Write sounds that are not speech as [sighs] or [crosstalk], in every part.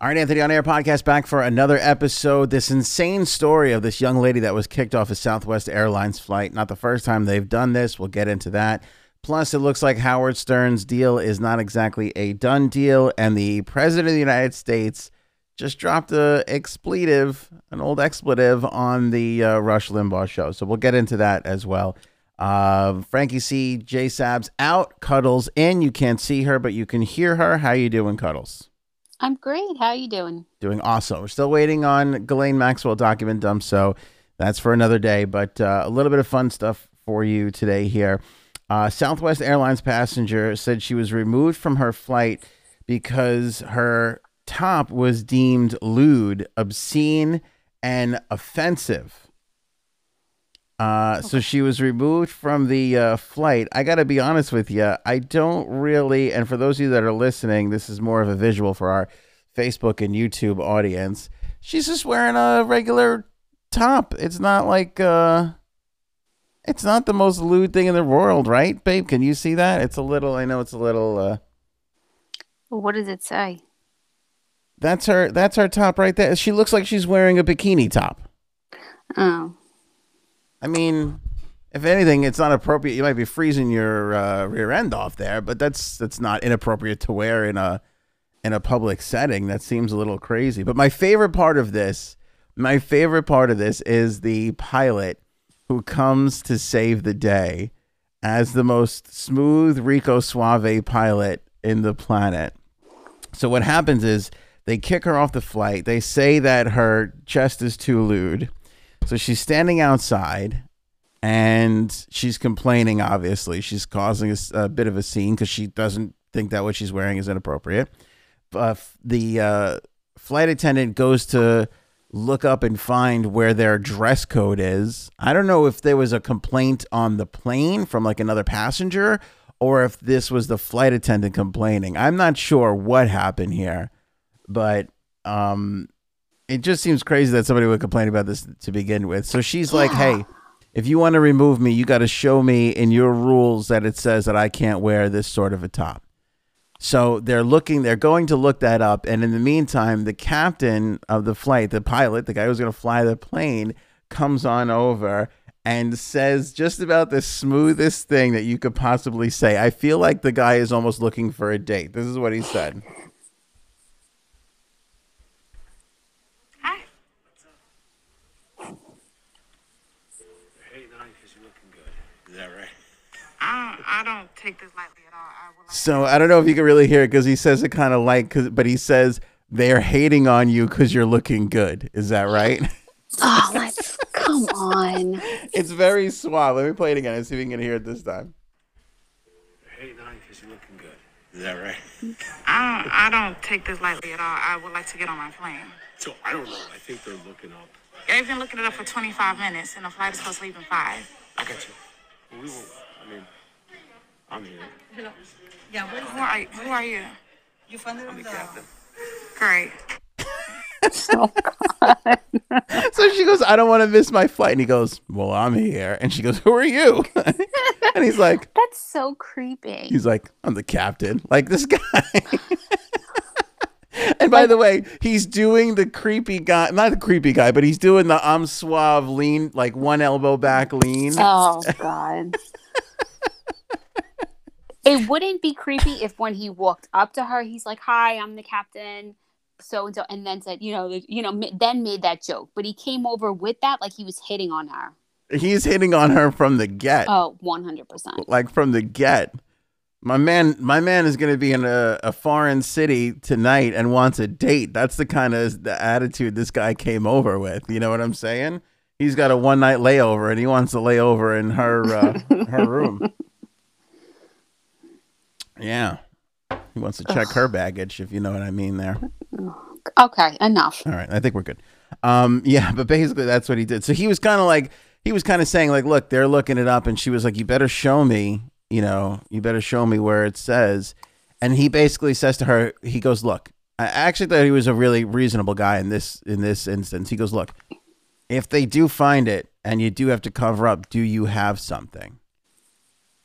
All right, Anthony on Air podcast back for another episode. This insane story of this young lady that was kicked off a Southwest Airlines flight. Not the first time they've done this. We'll get into that. Plus, it looks like Howard Stern's deal is not exactly a done deal, and the president of the United States just dropped a expletive, an old expletive, on the uh, Rush Limbaugh show. So we'll get into that as well. Uh, Frankie C, J Sabs out, Cuddles in. You can't see her, but you can hear her. How you doing, Cuddles? I'm great. How are you doing? Doing awesome. We're still waiting on Ghislaine Maxwell document dump, so that's for another day. But uh, a little bit of fun stuff for you today here. Uh, Southwest Airlines passenger said she was removed from her flight because her top was deemed lewd, obscene, and offensive. Uh, so she was removed from the uh, flight. I got to be honest with you. I don't really, and for those of you that are listening, this is more of a visual for our Facebook and YouTube audience. She's just wearing a regular top. It's not like, uh, it's not the most lewd thing in the world, right, babe? Can you see that? It's a little, I know it's a little, uh, What does it say? that's her, that's her top right there. She looks like she's wearing a bikini top. Oh, I mean, if anything, it's not appropriate. You might be freezing your uh, rear end off there, but that's that's not inappropriate to wear in a in a public setting. That seems a little crazy. But my favorite part of this, my favorite part of this is the pilot who comes to save the day as the most smooth Rico Suave pilot in the planet. So what happens is they kick her off the flight. They say that her chest is too lewd. So she's standing outside and she's complaining, obviously. She's causing a bit of a scene because she doesn't think that what she's wearing is inappropriate. Uh, the uh, flight attendant goes to look up and find where their dress code is. I don't know if there was a complaint on the plane from like another passenger or if this was the flight attendant complaining. I'm not sure what happened here, but um, it just seems crazy that somebody would complain about this to begin with. So she's like, "Hey, if you want to remove me, you got to show me in your rules that it says that I can't wear this sort of a top." So they're looking, they're going to look that up, and in the meantime, the captain of the flight, the pilot, the guy who's going to fly the plane, comes on over and says just about the smoothest thing that you could possibly say. I feel like the guy is almost looking for a date. This is what he said. Hi. Hey, nine, because you're looking good. Is that right? I don't, I don't take this lightly at all. I like So I don't know if you can really hear it because he says it kind of like, cause, but he says they're hating on you because you're looking good. Is that right? oh, let's come on. [laughs] it's very suave. Let me play it again and see if we can hear it this time. Hey, nine, because you're looking good. Is that right? I don't, I don't take this lightly at all. I would like to get on my plane. So I don't know. I think they're looking up. I've been looking it up for 25 minutes, and the flight is supposed to leave in five. I got you. We will. I mean, I'm here. Hello. Yeah, what is Who are you? Who are you? you from the, I'm the captain. Great. [laughs] So, So she goes, I don't want to miss my flight. And he goes, Well, I'm here. And she goes, Who are you? [laughs] and he's like, that's so creepy. He's like, I'm the captain. Like this guy. [laughs] and by the way, he's doing the creepy guy, not the creepy guy, but he's doing the I'm suave lean, like one elbow back lean. Oh God. It wouldn't be creepy if when he walked up to her, he's like, "Hi, I'm the captain." So and so, and then said, you know, you know, then made that joke. But he came over with that like he was hitting on her. He's hitting on her from the get. Oh, 100%. Like from the get. My man, my man is going to be in a, a foreign city tonight and wants a date. That's the kind of the attitude this guy came over with. You know what I'm saying? He's got a one night layover and he wants to lay over in her uh, her room. [laughs] Yeah, he wants to check her baggage, if you know what I mean. There. Okay, enough. All right, I think we're good. Um, yeah, [laughs] but basically that's what he did. So he was kind of like he was kind of saying like, look, they're looking it up, and she was like, you better show me, you know, you better show me where it says. And he basically says to her, he goes, look, I actually thought he was a really reasonable guy in this in this instance. He goes, look, if they do find it and you do have to cover up, do you have something?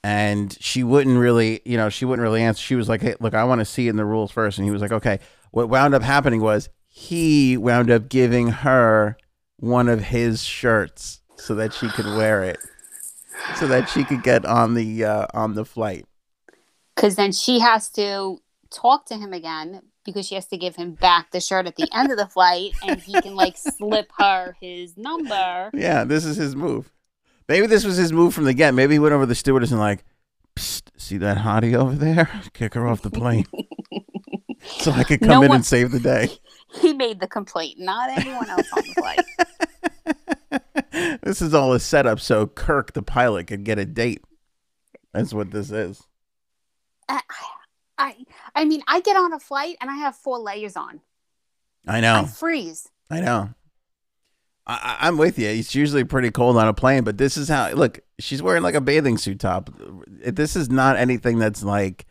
And she wouldn't really, you know, she wouldn't really answer. She was like, hey, look, I want to see it in the rules first. And he was like, okay, what wound up happening was he wound up giving her one of his shirts so that she could wear it, so that she could get on the uh, on the flight. Because then she has to talk to him again because she has to give him back the shirt at the end of the flight, and he can like [laughs] slip her his number. Yeah, this is his move. Maybe this was his move from the get. Maybe he went over to the stewardess and like, Psst, see that hottie over there? [laughs] Kick her off the plane. [laughs] so I could come No in one- and save the [laughs] day. He made the complaint, not anyone else on the flight. this is all a setup so Kirk, the pilot, could get a date. That's what this is. I, I, I mean, I get on a flight and I have four layers on. I I know. freeze. I know. I, I'm with you. It's usually pretty cold on a plane, but this is how. Look, she's wearing like a bathing suit top. This is not anything that's like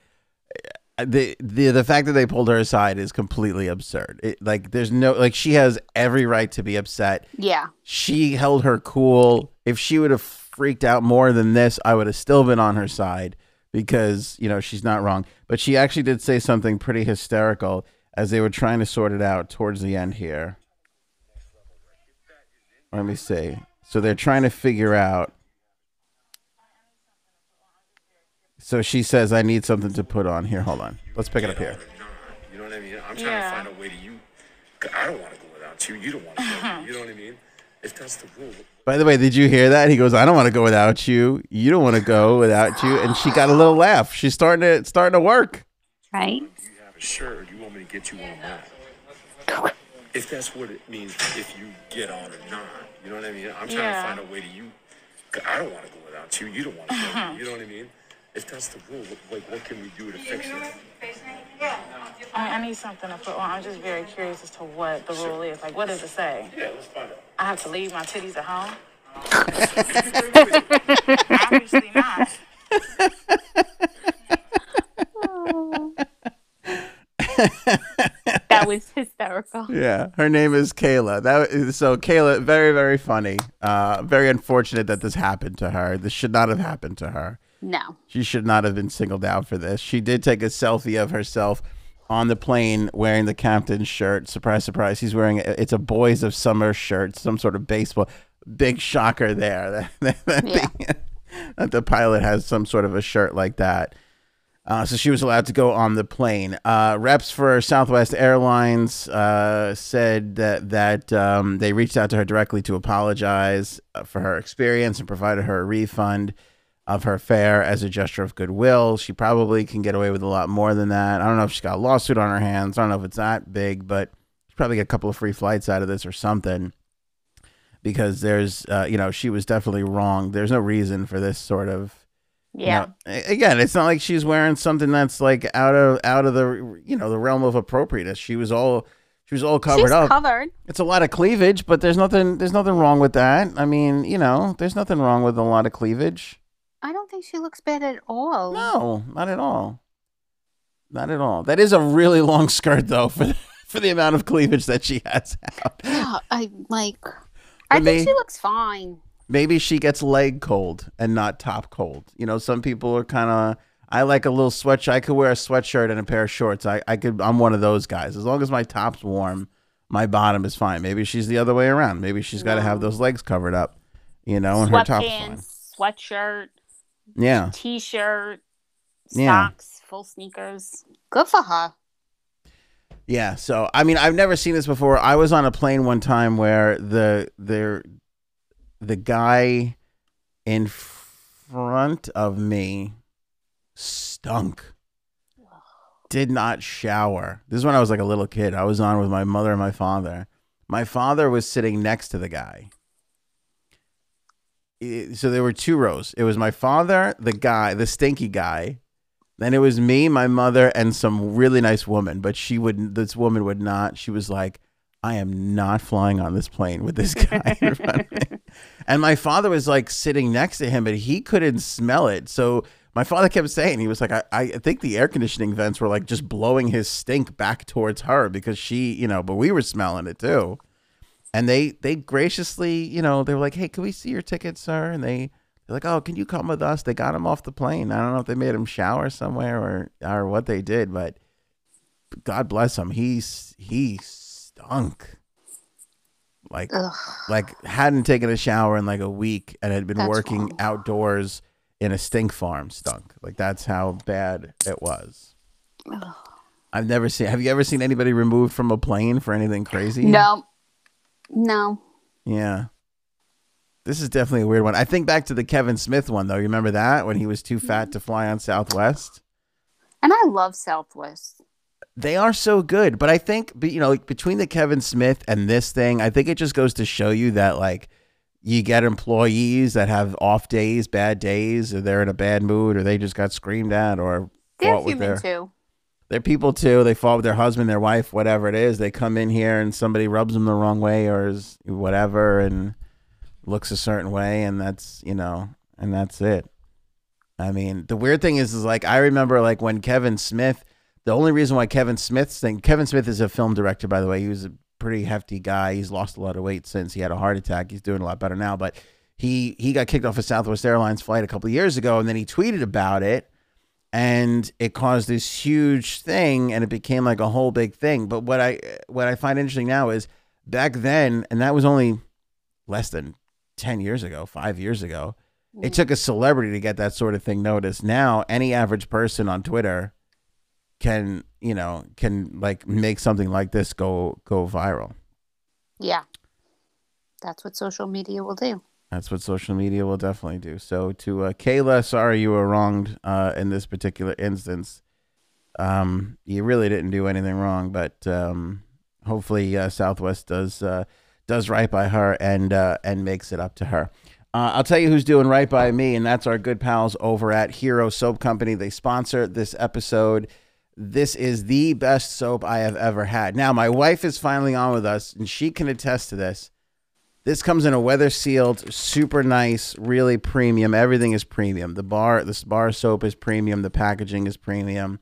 eh, the the the fact that they pulled her aside is completely absurd. It, like, there's no like she has every right to be upset. Yeah. She held her cool. If she would have freaked out more than this, I would have still been on her side because you know she's not wrong. But she actually did say something pretty hysterical as they were trying to sort it out towards the end here. Let me see. So they're trying to figure out. So she says, "I need something to put on here. Hold on. Let's pick it up here." You know what I mean? I'm trying Yeah. to find a way to you. I don't want to go without you. You don't want to go. You know what I mean? If that's the rule, By the way, did you hear that? He goes, "I don't want to go without you. You don't want to go without you." And she got a little laugh. She's starting to starting to work. Right. you have a shirt. You want me to get you one of mine? If that's what it means, if you get on or not. You know what I mean? I'm trying Yeah. to find a way to you. I don't want to go without you. You don't want to go. You know what I mean? If that's the rule, like, what can we do to fix it? I, I need something to put on. I'm just very curious as to what the rule is. Like, what does it say? Yeah, let's find out. I have to leave my titties at home? [laughs] Obviously not. That [laughs] [laughs] was [laughs] hysterical. Yeah, her name is Kayla. That is- so Kayla, very very funny. Uh, very unfortunate that this happened to her. This should not have happened to her. No. She should not have been singled out for this. She did take a selfie of herself on the plane wearing the captain's shirt. Surprise, surprise. He's wearing it's a Boys of Summer shirt, some sort of baseball. Big shocker there [laughs] that, that, Yeah. the, [laughs] that the pilot has some sort of a shirt like that. Uh, so she was allowed to go on the plane. Uh, reps for Southwest Airlines uh, said that that um, they reached out to her directly to apologize uh, for her experience and provided her a refund of her fare as a gesture of goodwill. She probably can get away with a lot more than that. I don't know if she's got a lawsuit on her hands. I don't know if it's that big, but she's probably get a couple of free flights out of this or something. Because there's, uh, you know, she was definitely wrong. There's no reason for this sort of Yeah. now, again, it's not like she's wearing something that's like out of out of the you know the realm of appropriateness. She was all she was all covered She's up. covered. it's a lot of cleavage, but there's nothing there's nothing wrong with that. I mean, you know, there's nothing wrong with a lot of cleavage. I don't think she looks bad at all. No, not at all. Not at all. That is a really long skirt though for the, [laughs] for the amount of cleavage that she has out. Yeah, I like. I think she looks fine. Maybe she gets leg cold and not top cold. You know, some people are kind of. I like a little sweatshirt. I could wear a sweatshirt and a pair of shorts. I, I could. I'm one of those guys. As long as my top's warm, my bottom is fine. Maybe she's the other way around. Maybe she's got to have those legs covered up. You know, and her top's fine. Sweatpants, sweatshirt, Yeah, t-shirt, Yeah. socks, full sneakers. Good for her. yeah. So I mean, I've never seen this before. I was on a plane one time where the the the guy in front of me stunk. Did not shower. This is when I was like a little kid. I was on with my mother and my father. My father was sitting next to the guy. So there were two rows. It was my father, the guy, the stinky guy. Then it was me, my mother, and some really nice woman. But she would, this woman would not. She was like, I am not flying on this plane with this guy in front of me. [laughs] And my father was like sitting next to him, but he couldn't smell it. So my father kept saying, he was like, I, I think the air conditioning vents were like just blowing his stink back towards her because she, you know, but we were smelling it too. And they, they graciously, you know, they were like, hey, can we see your ticket, sir? And they, they're like, oh, can you come with us? They got him off the plane. I don't know if they made him shower somewhere or, or what they did, but God bless him. He's he stunk. Like Ugh. like hadn't taken a shower in like a week and had been That's working outdoors in a stink farm stunk. Like that's how bad it was. Ugh. I've never seen have you ever seen anybody removed from a plane for anything crazy? No. No. Yeah. This is definitely a weird one. I think back to the Kevin Smith one though. You remember that when he was too fat to fly on Southwest? And I love Southwest. They are so good, but I think but, you know, like between the Kevin Smith and this thing, I think it just goes to show you that like you get employees that have off days, bad days, or they're in a bad mood, or they just got screamed at, or They're human their too. they're people too. They fought with their husband, their wife, whatever it is. They come in here and somebody rubs them the wrong way or is whatever and looks a certain way, and that's you know, and that's it. I mean, the weird thing is, is like I remember like when Kevin Smith. The only reason why Kevin Smith's thing. Kevin Smith is a film director, by the way. He was a pretty hefty guy. He's lost a lot of weight since he had a heart attack. He's doing a lot better now, but he he got kicked off a Southwest Airlines flight a couple of years ago, and then he tweeted about it and it caused this huge thing and it became like a whole big thing but what i what i find interesting now is back then and that was only less than 10 years ago 5 years ago it mm. took a celebrity to get that sort of thing noticed now any average person on twitter can you know can like make something like this go go viral Yeah. That's what social media will do. That's what social media will definitely do. So to uh, Kayla, sorry you were wronged uh, in this particular instance. Um, you really didn't do anything wrong, but um, hopefully uh, Southwest does uh, does right by her and uh, and makes it up to her. Uh, I'll tell you who's doing right by me, and that's our good pals over at Hero Soap Company. They sponsor this episode. This is the best soap I have ever had. Now, my wife is finally on with us, and she can attest to this. This comes in a weather sealed, super nice, really premium. Everything is premium. The bar, this bar soap is premium. The packaging is premium.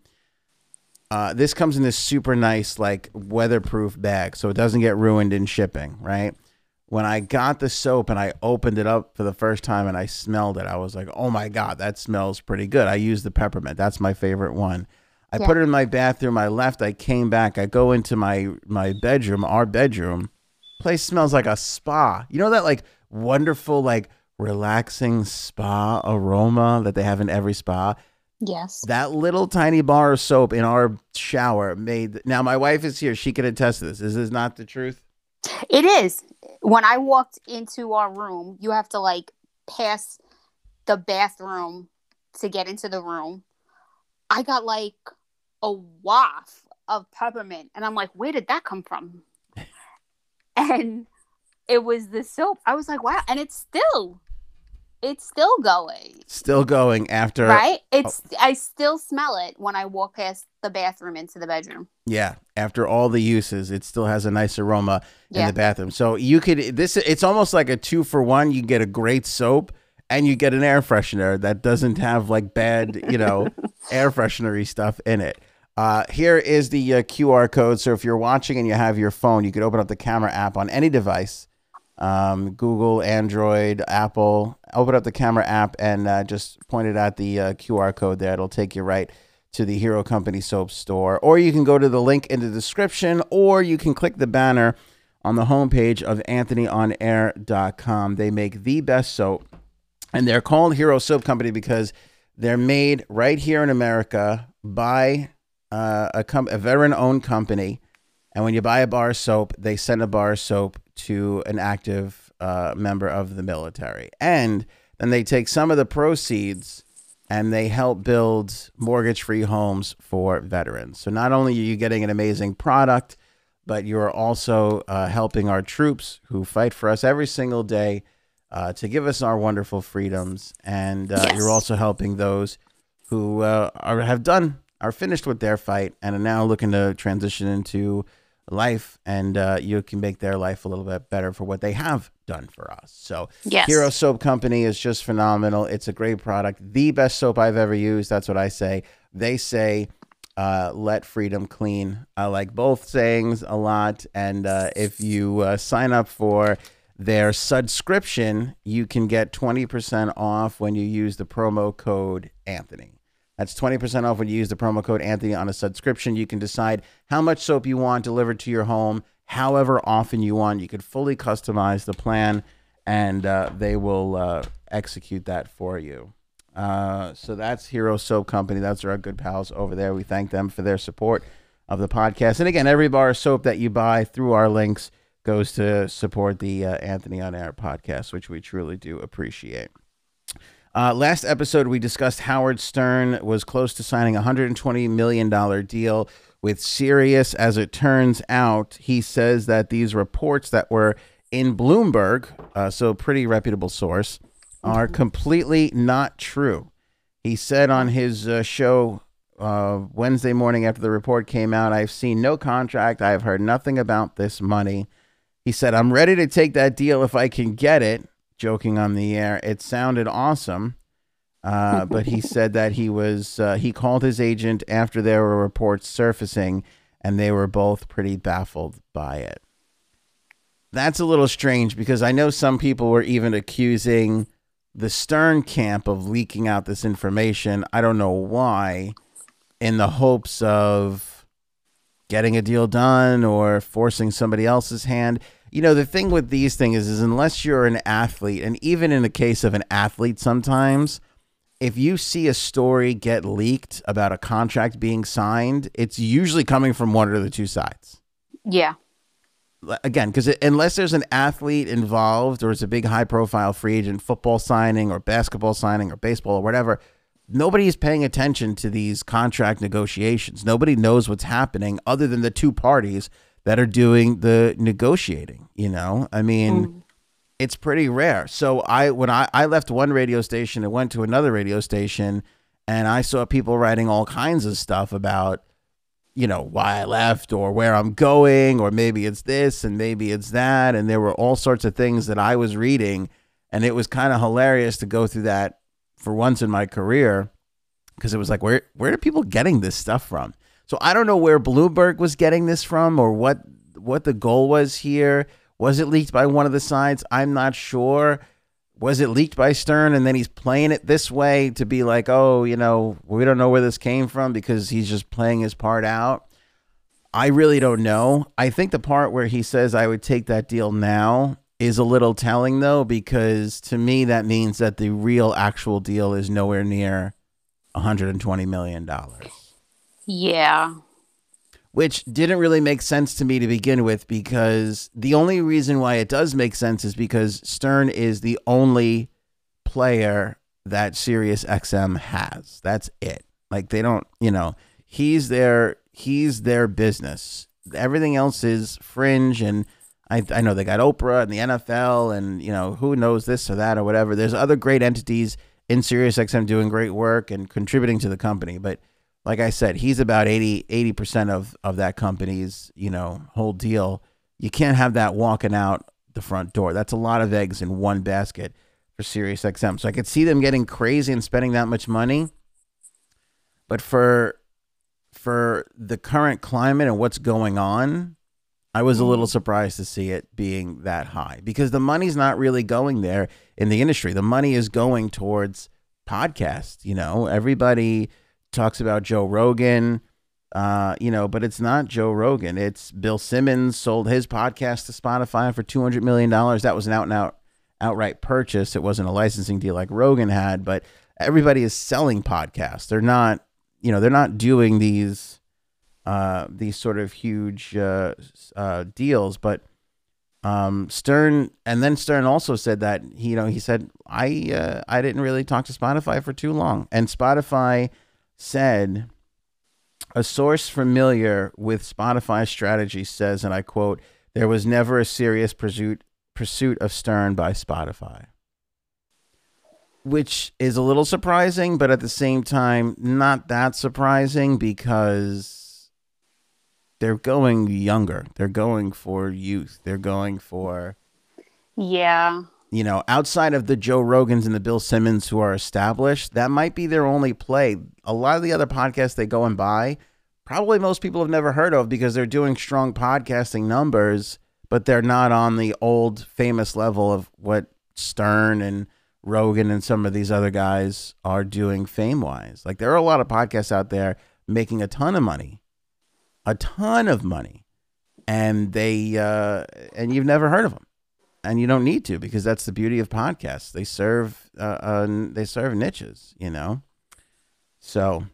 Uh, this comes in this super nice, like weatherproof bag, so it doesn't get ruined in shipping. Right? When I got the soap and I opened it up for the first time and I smelled it, I was like, "Oh my god, that smells pretty good." I use the peppermint. That's my favorite one. I Yeah. put it in my bathroom. I left. I came back. I go into my my bedroom, our bedroom place smells like a spa. You know that like wonderful, like relaxing spa aroma that they have in every spa? Yes. That little tiny bar of soap in our shower made now my wife is here. She can attest to this. Is this not the truth? It is. When I walked into our room, you have to like pass the bathroom to get into the room. I got like a waft of peppermint, and I'm like, where did that come from? [laughs] And it was the soap. I was like, wow. And it's still, it's still going. Still going after Right? It's, I still smell it when I walk past the bathroom into the bedroom. Yeah, after all the uses, it still has a nice aroma in the bathroom. So you could this it's almost like a two for one. You get a great soap and you get an air freshener that doesn't have like bad, you know, [laughs] air freshenery stuff in it. Uh, here is the uh, QR code. So if you're watching and you have your phone, you could open up the camera app on any device, um, Google, Android, Apple. Open up the camera app and uh, just point it at the uh, QR code there. It'll take you right to the Hero Company soap store, or you can go to the link in the description, or you can click the banner on the homepage of AnthonyOnAir.com. They make the best soap, and they're called Hero Soap Company because they're made right here in America by uh, a, com- a veteran-owned company. And when you buy a bar of soap, they send a bar of soap to an active uh, member of the military, and then they take some of the proceeds and they help build mortgage free homes for veterans. So not only are you getting an amazing product, but you're also uh, helping our troops who fight for us every single day uh, to give us our wonderful freedoms. And uh, Yes. you're also helping those who uh, are, have done, are finished with their fight and are now looking to transition into life. And uh, you can make their life a little bit better for what they have done for us. So Yes. Hero Soap Company is just phenomenal. It's a great product. The best soap I've ever used. That's what I say. They say, uh, let freedom clean. I like both sayings a lot. And uh, if you uh, sign up for their subscription, you can get 20% off when you use the promo code Anthony. That's 20% off when you use the promo code Anthony on a subscription. You can decide how much soap you want delivered to your home, however often you want. You could fully customize the plan, and uh, they will uh, execute that for you. Uh, so that's Hero Soap Company. That's our good pals over there. We thank them for their support of the podcast. And again, every bar of soap that you buy through our links goes to support the uh, Anthony on Air podcast, which we truly do appreciate. Uh, last episode, we discussed Howard Stern was close to signing a $120 million deal with Sirius. As it turns out, he says that these reports that were in Bloomberg, uh, so pretty reputable source, are completely not true. He said on his uh, show uh, Wednesday morning after the report came out, I've seen no contract. I have heard nothing about this money. He said, I'm ready to take that deal if I can get it, joking on the air. It sounded awesome. Uh, [laughs] but he said that he was, uh, he called his agent after there were reports surfacing, and they were both pretty baffled by it. That's a little strange because I know some people were even accusing the Stern camp of leaking out this information. I don't know why, in the hopes of getting a deal done or forcing somebody else's hand. You know, the thing with these things is, unless you're an athlete, and even in the case of an athlete, sometimes if you see a story get leaked about a contract being signed, it's usually coming from one of the two sides Yeah. again because unless there's an athlete involved or it's a big high profile free agent football signing or basketball signing or baseball or whatever nobody is paying attention to these contract negotiations nobody knows what's happening other than the two parties that are doing the negotiating you know? I mean hmm. it's pretty rare. So i when I, I left one radio station and went to another radio station and i saw people writing all kinds of stuff about you know why I left or where I'm going or maybe it's this and maybe it's that. And there were all sorts of things that I was reading and it was kind of hilarious to go through that for once in my career because it was like where where are people getting this stuff from so I don't know where Bloomberg was getting this from or what what the goal was here was it leaked by one of the sides I'm not sure was it leaked by Stern and then he's playing it this way to be like, oh, you know, we don't know where this came from because he's just playing his part out? I really don't know. I think the part where he says I would take that deal now is a little telling though, because to me that means that the real actual deal is nowhere near $120 million, Yeah. which didn't really make sense to me to begin with because the only reason why it does make sense is because Stern is the only player that Sirius XM has. That's it. Like they don't, you know, he's their he's their business. Everything else is fringe and I, I know they got Oprah and the NFL and you know who knows this or that or whatever. There's other great entities in SiriusXM doing great work and contributing to the company, but like I said, he's about 80 percent of of that company's you know whole deal. You can't have that walking out the front door. That's a lot of eggs in one basket for Sirius XM. So I could see them getting crazy and spending that much money, but for for the current climate and what's going on, I was a little surprised to see it being that high because the money's not really going there in the industry. The money is going towards podcasts. You know, everybody talks about Joe Rogan, uh, you know, but it's not Joe Rogan. It's Bill Simmons sold his podcast to Spotify for two hundred million dollars. That was an out and out outright purchase. It wasn't a licensing deal like Rogan had, but everybody is selling podcasts. They're not, you know, they're not doing these uh, these sort of huge uh, uh, deals. But um, Stern, and then Stern also said that you know, he said I uh, I didn't really talk to Spotify for too long, and Spotify said a source familiar with Spotify's strategy says, and I quote, "There was never a serious pursuit pursuit of Stern by Spotify." Which is a little surprising, but at the same time, not that surprising because they're going younger. They're going for youth. They're going for Yeah. You know, outside of the Joe Rogans and the Bill Simmons who are established, that might be their only play. A lot of the other podcasts they go and buy, probably most people have never heard of because they're doing strong podcasting numbers, but they're not on the old famous level of what Stern and Rogan and some of these other guys are doing fame wise. Like there are a lot of podcasts out there making a ton of money, a ton of money, and they uh, and you've never heard of them, and you don't need to because that's the beauty of podcasts. They serve uh, uh, they serve niches, you know. So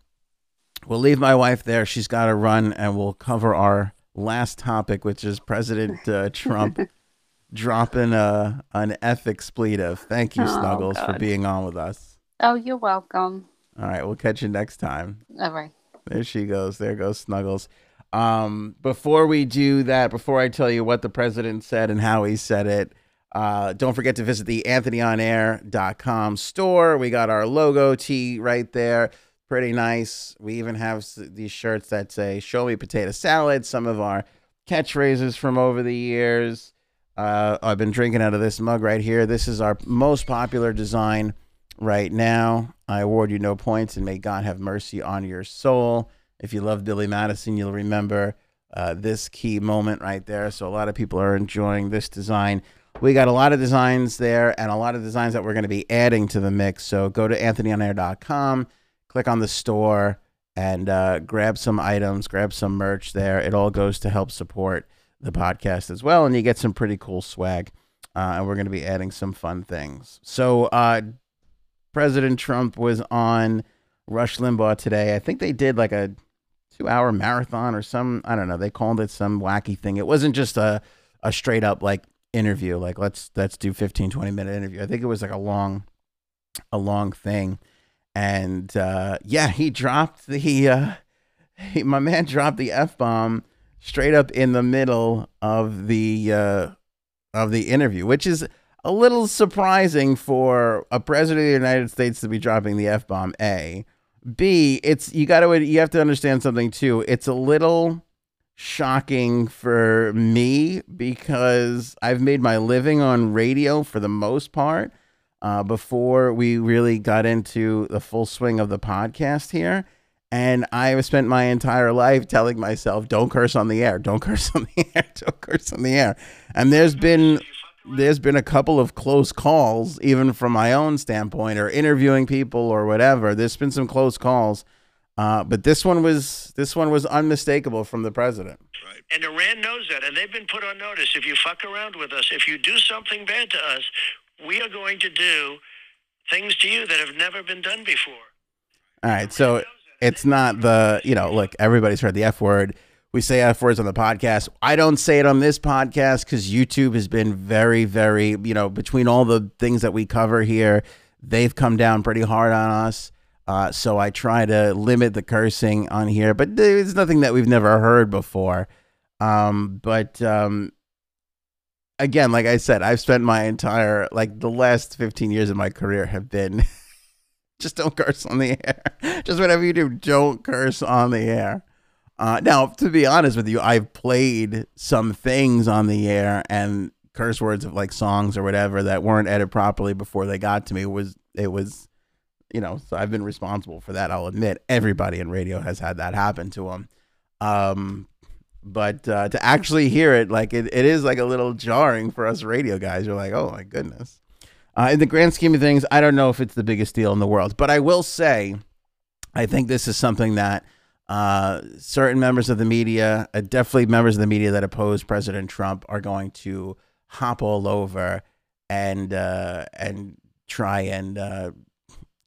we'll leave my wife there. She's got to run, and we'll cover our last topic, which is President uh, Trump [laughs] dropping a an F expletive. Thank you, Oh, Snuggles, for being on with us. Oh, you're welcome. All right, we'll catch you next time. All right. There she goes. There goes Snuggles. Um, before we do that, before I tell you what the president said and how he said it, uh, don't forget to visit the anthonyonair.com store. We got our logo tee right there. Pretty nice. We even have these shirts that say "Show me potato salad." Some of our catchphrases from over the years. Uh, I've been drinking out of this mug right here. This is our most popular design right now. I award you no points, and may God have mercy on your soul. If you love Billy Madison, you'll remember uh, this key moment right there. So a lot of people are enjoying this design. We got a lot of designs there, and a lot of designs that we're going to be adding to the mix. So go to anthonyonair.com, click on the store, and uh, grab some items, grab some merch there. It all goes to help support the podcast as well, and you get some pretty cool swag. Uh, and we're going to be adding some fun things. So, uh, President Trump was on Rush Limbaugh today. I think they did like a two hour marathon or some, I don't know, they called it some wacky thing. It wasn't just a, a straight up like interview, like let's, let's do 15, 20 minute interview. I think it was like a long, a long thing. And, uh, yeah, he dropped the, uh, he, my man dropped the F bomb straight up in the middle of the, uh, of the interview, which is a little surprising for a president of the United States to be dropping the F bomb. A, B, it's you got to you have to understand something too. It's a little shocking for me because I've made my living on radio for the most part. Uh, before we really got into the full swing of the podcast here. And I have spent my entire life telling myself, don't curse on the air, don't curse on the [laughs] air, don't curse on the air. And there's been there's been a couple of close calls, even from my own standpoint, or interviewing people or whatever. There's been some close calls. Uh, but this one was this one was unmistakable from the president. And Iran knows that, and they've been put on notice. If you fuck around with us, if you do something bad to us, we are going to do things to you that have never been done before. All right, so it's not the you know look everybody's heard the f word. We say f words on the podcast. I don't say it on this podcast because YouTube has been very very you know between all the things that we cover here, they've come down pretty hard on us. Uh, so I try to limit the cursing on here, but there's nothing that we've never heard before. Um, but um, again, like I said, I've spent my entire like the last 15 years of my career have been [laughs] just don't curse on the air. [laughs] Just whatever you do, don't curse on the air. Uh, now, to be honest with you, I've played some things on the air and curse words of like songs or whatever that weren't edited properly before they got to me. Was it was, you know, so I've been responsible for that. I'll admit, everybody in radio has had that happen to them. Um, but uh, to actually hear it, like it, it is like a little jarring for us radio guys. You're like, oh my goodness. Uh, in the grand scheme of things, I don't know if it's the biggest deal in the world, but I will say, I think this is something that uh, certain members of the media, uh, definitely members of the media that oppose President Trump, are going to hop all over and uh, and try and uh,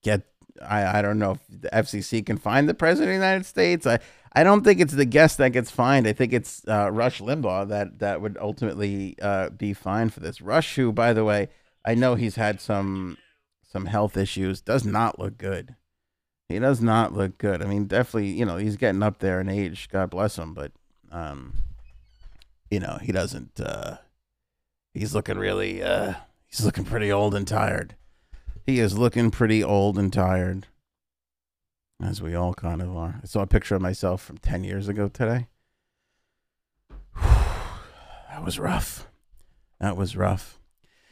get. I, I don't know if the FCC can find the president of the United States. I, I don't think it's the guest that gets fined. I think it's uh, Rush Limbaugh that that would ultimately uh, be fined for this. Rush, who by the way, I know he's had some some health issues, does not look good. He does not look good. I mean, definitely, you know, he's getting up there in age. God bless him, but um, you know, he doesn't. Uh, he's looking really. Uh, he's looking pretty old and tired. He is looking pretty old and tired, as we all kind of are. I saw a picture of myself from ten years ago today. [sighs] that was rough. That was rough.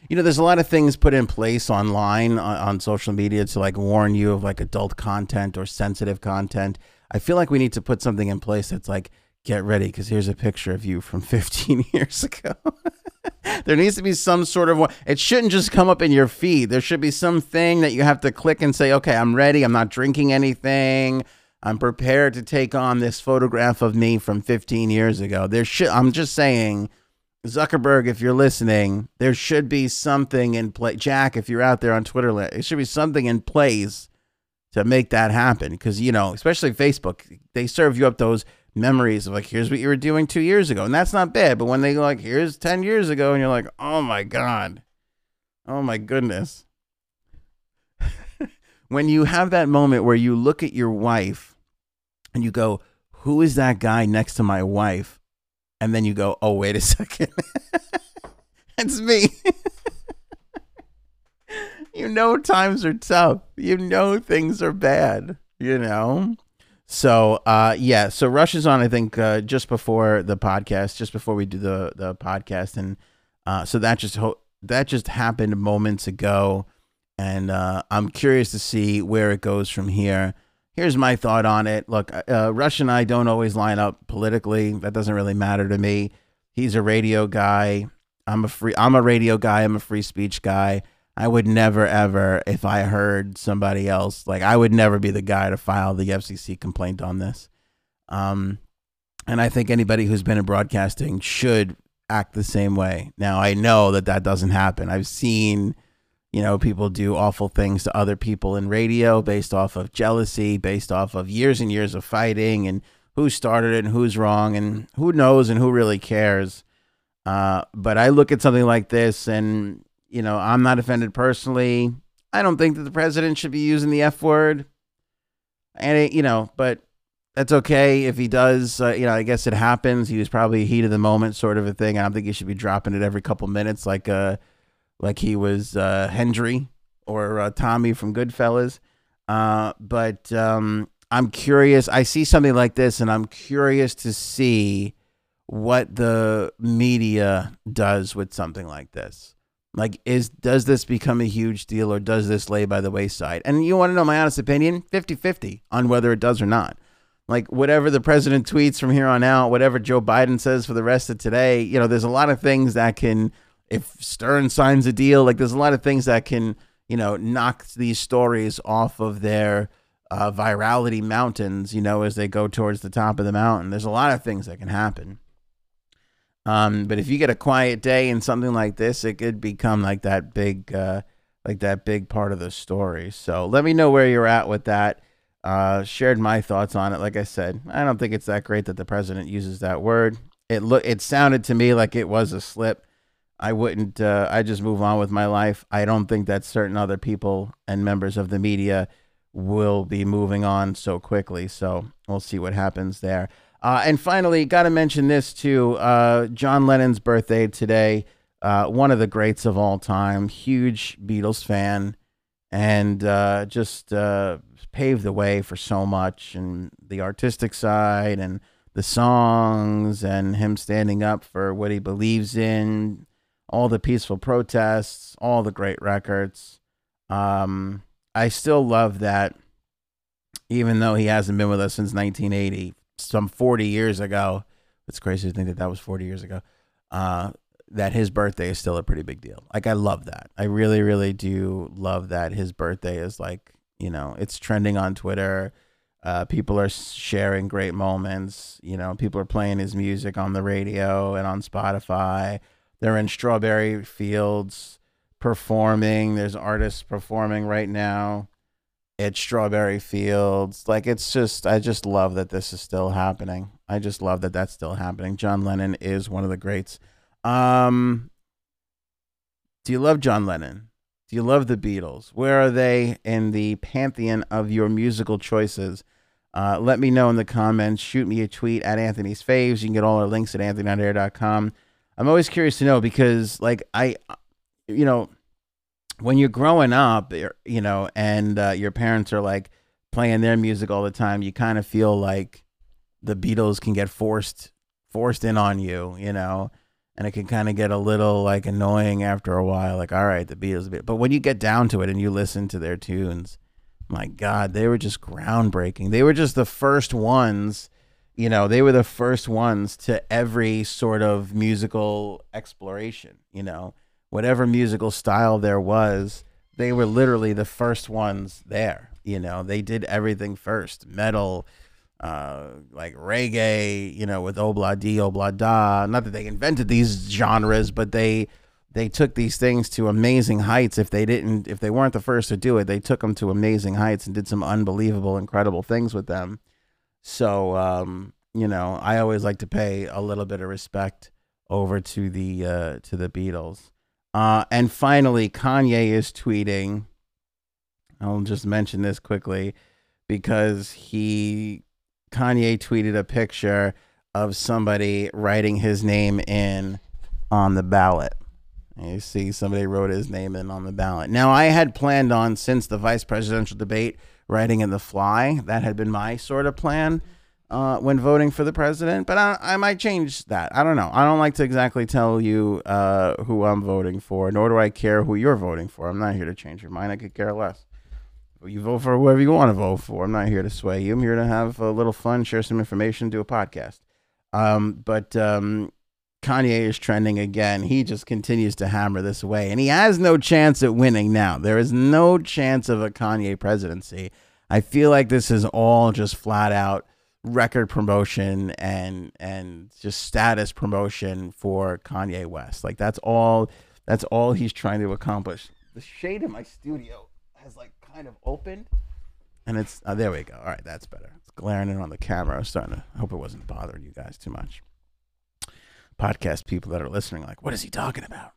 You know, there's a lot of things put in place online on, on social media to like warn you of like adult content or sensitive content. I feel like we need to put something in place that's like, get ready because here's a picture of you from [laughs] 15 years ago. [laughs] there needs to be some sort of it shouldn't just come up in your feed. There should be something that you have to click and say, "Okay, I'm ready. I'm not drinking anything. I'm prepared to take on this photograph of me from 15 years ago." There should I'm just saying Zuckerberg, if you're listening, there should be something in play. Jack, if you're out there on Twitter, it should be something in place to make that happen. Because, you know, especially Facebook, they serve you up those memories of like, here's what you were doing two years ago. And that's not bad. But when they go like, here's 10 years ago, and you're like, oh my God. Oh my goodness. [laughs] when you have that moment where you look at your wife and you go, who is that guy next to my wife? And then you go, "Oh, wait a [laughs] second, it's me." you know, times are tough. You know, things are bad. You know. So, uh, yeah. So Rush is on. I think uh, just before the podcast, just before we do the the podcast, and uh, so that just ho- that just happened moments ago, and uh, I'm curious to see where it goes from here here's my thought on it. Look, uh, uh, Rush and I don't always line up politically. That doesn't really matter to me. He's a radio guy. I'm a free. I'm a radio guy. I'm a free speech guy. I would never ever, if I heard somebody else, like I would never be the guy to file the FCC complaint on this. Um, and I think anybody who's been in broadcasting should act the same way. Now I know that that doesn't happen. I've seen you know, people do awful things to other people in radio based off of jealousy, based off of years and years of fighting and who started it and who's wrong and who knows and who really cares. Uh, but I look at something like this and, you know, I'm not offended personally. I don't think that the president should be using the F word. And, it, you know, but that's okay if he does. Uh, you know, I guess it happens. He was probably heat of the moment sort of a thing. I don't think he should be dropping it every couple minutes like, uh, like he was uh, Henry or uh, Tommy from Goodfellas. Uh, but um, I'm curious. I see something like this, and I'm curious to see what the media does with something like this. Like, is does this become a huge deal, or does this lay by the wayside? And you want to know my honest opinion? 50-50 on whether it does or not. Like whatever the president tweets from here on out, whatever Joe Biden says for the rest of today, you know, there's a lot of things that can if Stern signs a deal, like there's a lot of things that can, you know, knock these stories off of their uh, virality mountains, you know, as they go towards the top of the mountain. There's a lot of things that can happen. Um, but if you get a quiet day and something like this, it could become like that big, uh, like that big part of the story. So let me know where you're at with that. Uh, shared my thoughts on it. Like I said, I don't think it's that great that the president uses that word. It look, it sounded to me like it was a slip I wouldn't. Uh, I just move on with my life. I don't think that certain other people and members of the media will be moving on so quickly. So we'll see what happens there. Uh, and finally, got to mention this too. Uh, John Lennon's birthday today. Uh, one of the greats of all time. Huge Beatles fan, and uh, just uh, paved the way for so much, and the artistic side, and the songs, and him standing up for what he believes in all the peaceful protests, all the great records. Um, I still love that, even though he hasn't been with us since 1980, some 40 years ago. It's crazy to think that that was 40 years ago. Uh, that his birthday is still a pretty big deal. Like I love that. I really, really do love that his birthday is like you know it's trending on Twitter. Uh, people are sharing great moments. You know, people are playing his music on the radio and on Spotify. They're in strawberry fields performing. There's artists performing right now at Strawberry Fields. Like it's just, I just love that this is still happening. I just love that that's still happening. John Lennon is one of the greats. Um, do you love John Lennon? Do you love the Beatles? Where are they in the pantheon of your musical choices? Uh, let me know in the comments. Shoot me a tweet at Anthony's Faves. You can get all our links at anthonyonair.com. I'm always curious to know because, like, I, you know, when you're growing up, you know, and uh, your parents are like playing their music all the time, you kind of feel like the Beatles can get forced forced in on you, you know, and it can kind of get a little like annoying after a while. Like, all right, the Beatles, but when you get down to it and you listen to their tunes, my God, they were just groundbreaking. They were just the first ones you know, they were the first ones to every sort of musical exploration, you know, whatever musical style there was, they were literally the first ones there. You know, they did everything first metal, uh, like reggae, you know, with Obla Di, Obla Da. Not that they invented these genres, but they they took these things to amazing heights. If they didn't, if they weren't the first to do it, they took them to amazing heights and did some unbelievable, incredible things with them. So, um, you know, I always like to pay a little bit of respect over to the uh, to the Beatles. Uh, and finally, Kanye is tweeting. I'll just mention this quickly because he Kanye tweeted a picture of somebody writing his name in on the ballot. You see somebody wrote his name in on the ballot. Now I had planned on since the vice presidential debate writing in the fly. That had been my sort of plan uh, when voting for the president, but I, I might change that. I don't know. I don't like to exactly tell you uh, who I'm voting for, nor do I care who you're voting for. I'm not here to change your mind. I could care less. You vote for whoever you want to vote for. I'm not here to sway you. I'm here to have a little fun, share some information, do a podcast. Um, but um, Kanye is trending again. He just continues to hammer this away, and he has no chance at winning now. There is no chance of a Kanye presidency. I feel like this is all just flat out record promotion and and just status promotion for Kanye West. Like that's all that's all he's trying to accomplish. The shade in my studio has like kind of opened and it's oh, there we go. All right, that's better. It's glaring in on the camera. I was starting to I hope it wasn't bothering you guys too much. Podcast people that are listening like, what is he talking about?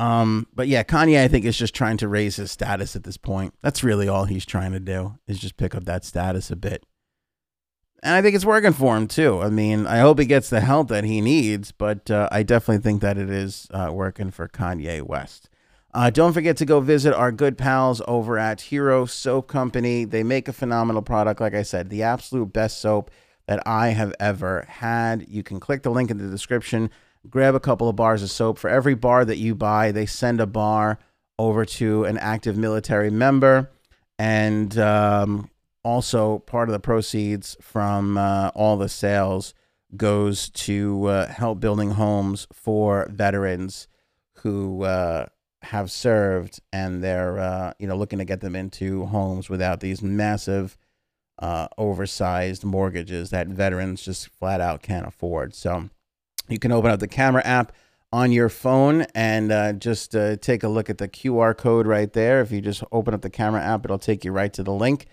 Um, but yeah, Kanye, I think, is just trying to raise his status at this point. That's really all he's trying to do is just pick up that status a bit. And I think it's working for him too. I mean, I hope he gets the help that he needs, but uh, I definitely think that it is uh, working for Kanye West. Uh, don't forget to go visit our good pals over at Hero Soap Company. They make a phenomenal product. Like I said, the absolute best soap that I have ever had. You can click the link in the description, grab a couple of bars of soap. For every bar that you buy, they send a bar over to an active military member. And um, also part of the proceeds from uh, all the sales goes to uh, help building homes for veterans who uh, have served and they're uh, you know looking to get them into homes without these massive uh, oversized mortgages that veterans just flat out can't afford. So you can open up the camera app on your phone and uh, just take a look at the qr code right there. If you just open up the camera app it'll take you right to the link.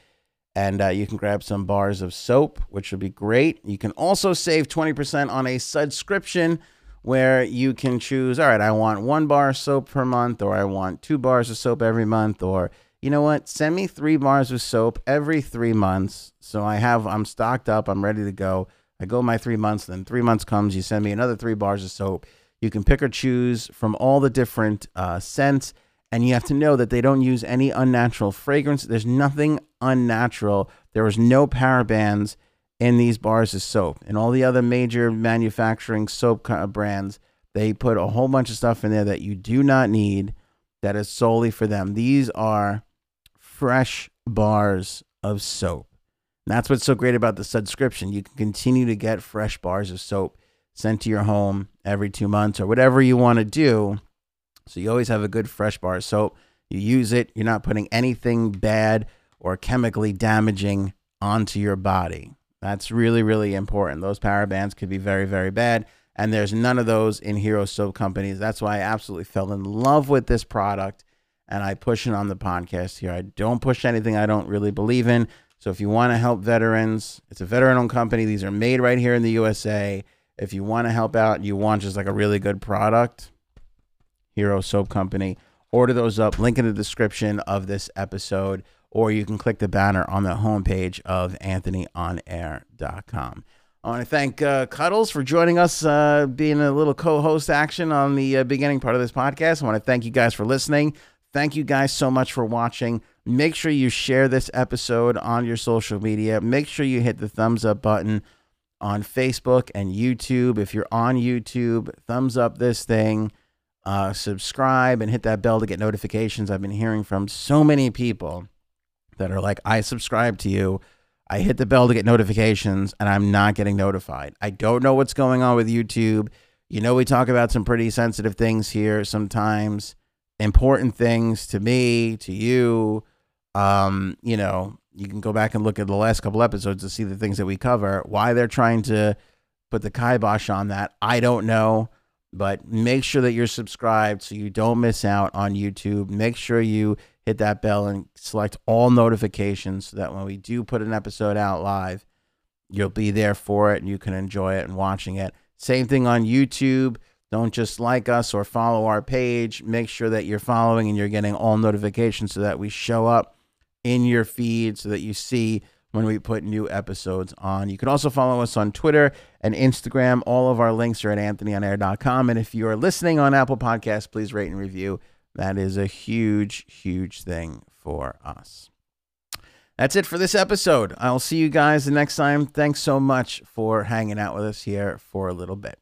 And uh, you can grab some bars of soap, which would be great. You can also save 20% on a subscription where you can choose, all right, I want one bar of soap per month, or I want two bars of soap every month, or you know what, send me three bars of soap every three months. So I have, I'm stocked up, I'm ready to go. I go my three months, then three months comes, you send me another three bars of soap. You can pick or choose from all the different uh, scents and you have to know that they don't use any unnatural fragrance. There's nothing unnatural. There was no parabens in these bars of soap. And all the other major manufacturing soap brands, they put a whole bunch of stuff in there that you do not need that is solely for them. These are fresh bars of soap. And that's what's so great about the subscription. You can continue to get fresh bars of soap sent to your home every two months or whatever you want to do so you always have a good fresh bar of soap. You use it, you're not putting anything bad or chemically damaging onto your body. That's really, really important. Those parabens could be very, very bad. And there's none of those in Hero Soap Companies. That's why I absolutely fell in love with this product. And I push it on the podcast here. I don't push anything I don't really believe in. So if you want to help veterans, it's a veteran owned company. These are made right here in the USA. If you want to help out, you want just like a really good product, Hero Soap Company. Order those up. Link in the description of this episode, or you can click the banner on the homepage of AnthonyOnAir.com. I want to thank uh, Cuddles for joining us, uh, being a little co host action on the uh, beginning part of this podcast. I want to thank you guys for listening. Thank you guys so much for watching. Make sure you share this episode on your social media. Make sure you hit the thumbs up button on Facebook and YouTube. If you're on YouTube, thumbs up this thing uh, subscribe and hit that bell to get notifications. I've been hearing from so many people that are like, I subscribe to you. I hit the bell to get notifications and I'm not getting notified. I don't know what's going on with YouTube. You know, we talk about some pretty sensitive things here sometimes, important things to me, to you. Um, you know, you can go back and look at the last couple episodes to see the things that we cover. Why they're trying to put the kibosh on that, I don't know. But make sure that you're subscribed so you don't miss out on YouTube. Make sure you hit that bell and select all notifications so that when we do put an episode out live, you'll be there for it and you can enjoy it and watching it. Same thing on YouTube. Don't just like us or follow our page. Make sure that you're following and you're getting all notifications so that we show up in your feed so that you see when we put new episodes on. You can also follow us on Twitter and Instagram. All of our links are at anthonyonair.com. And if you are listening on Apple Podcasts, please rate and review. That is a huge, huge thing for us. That's it for this episode. I'll see you guys the next time. Thanks so much for hanging out with us here for a little bit.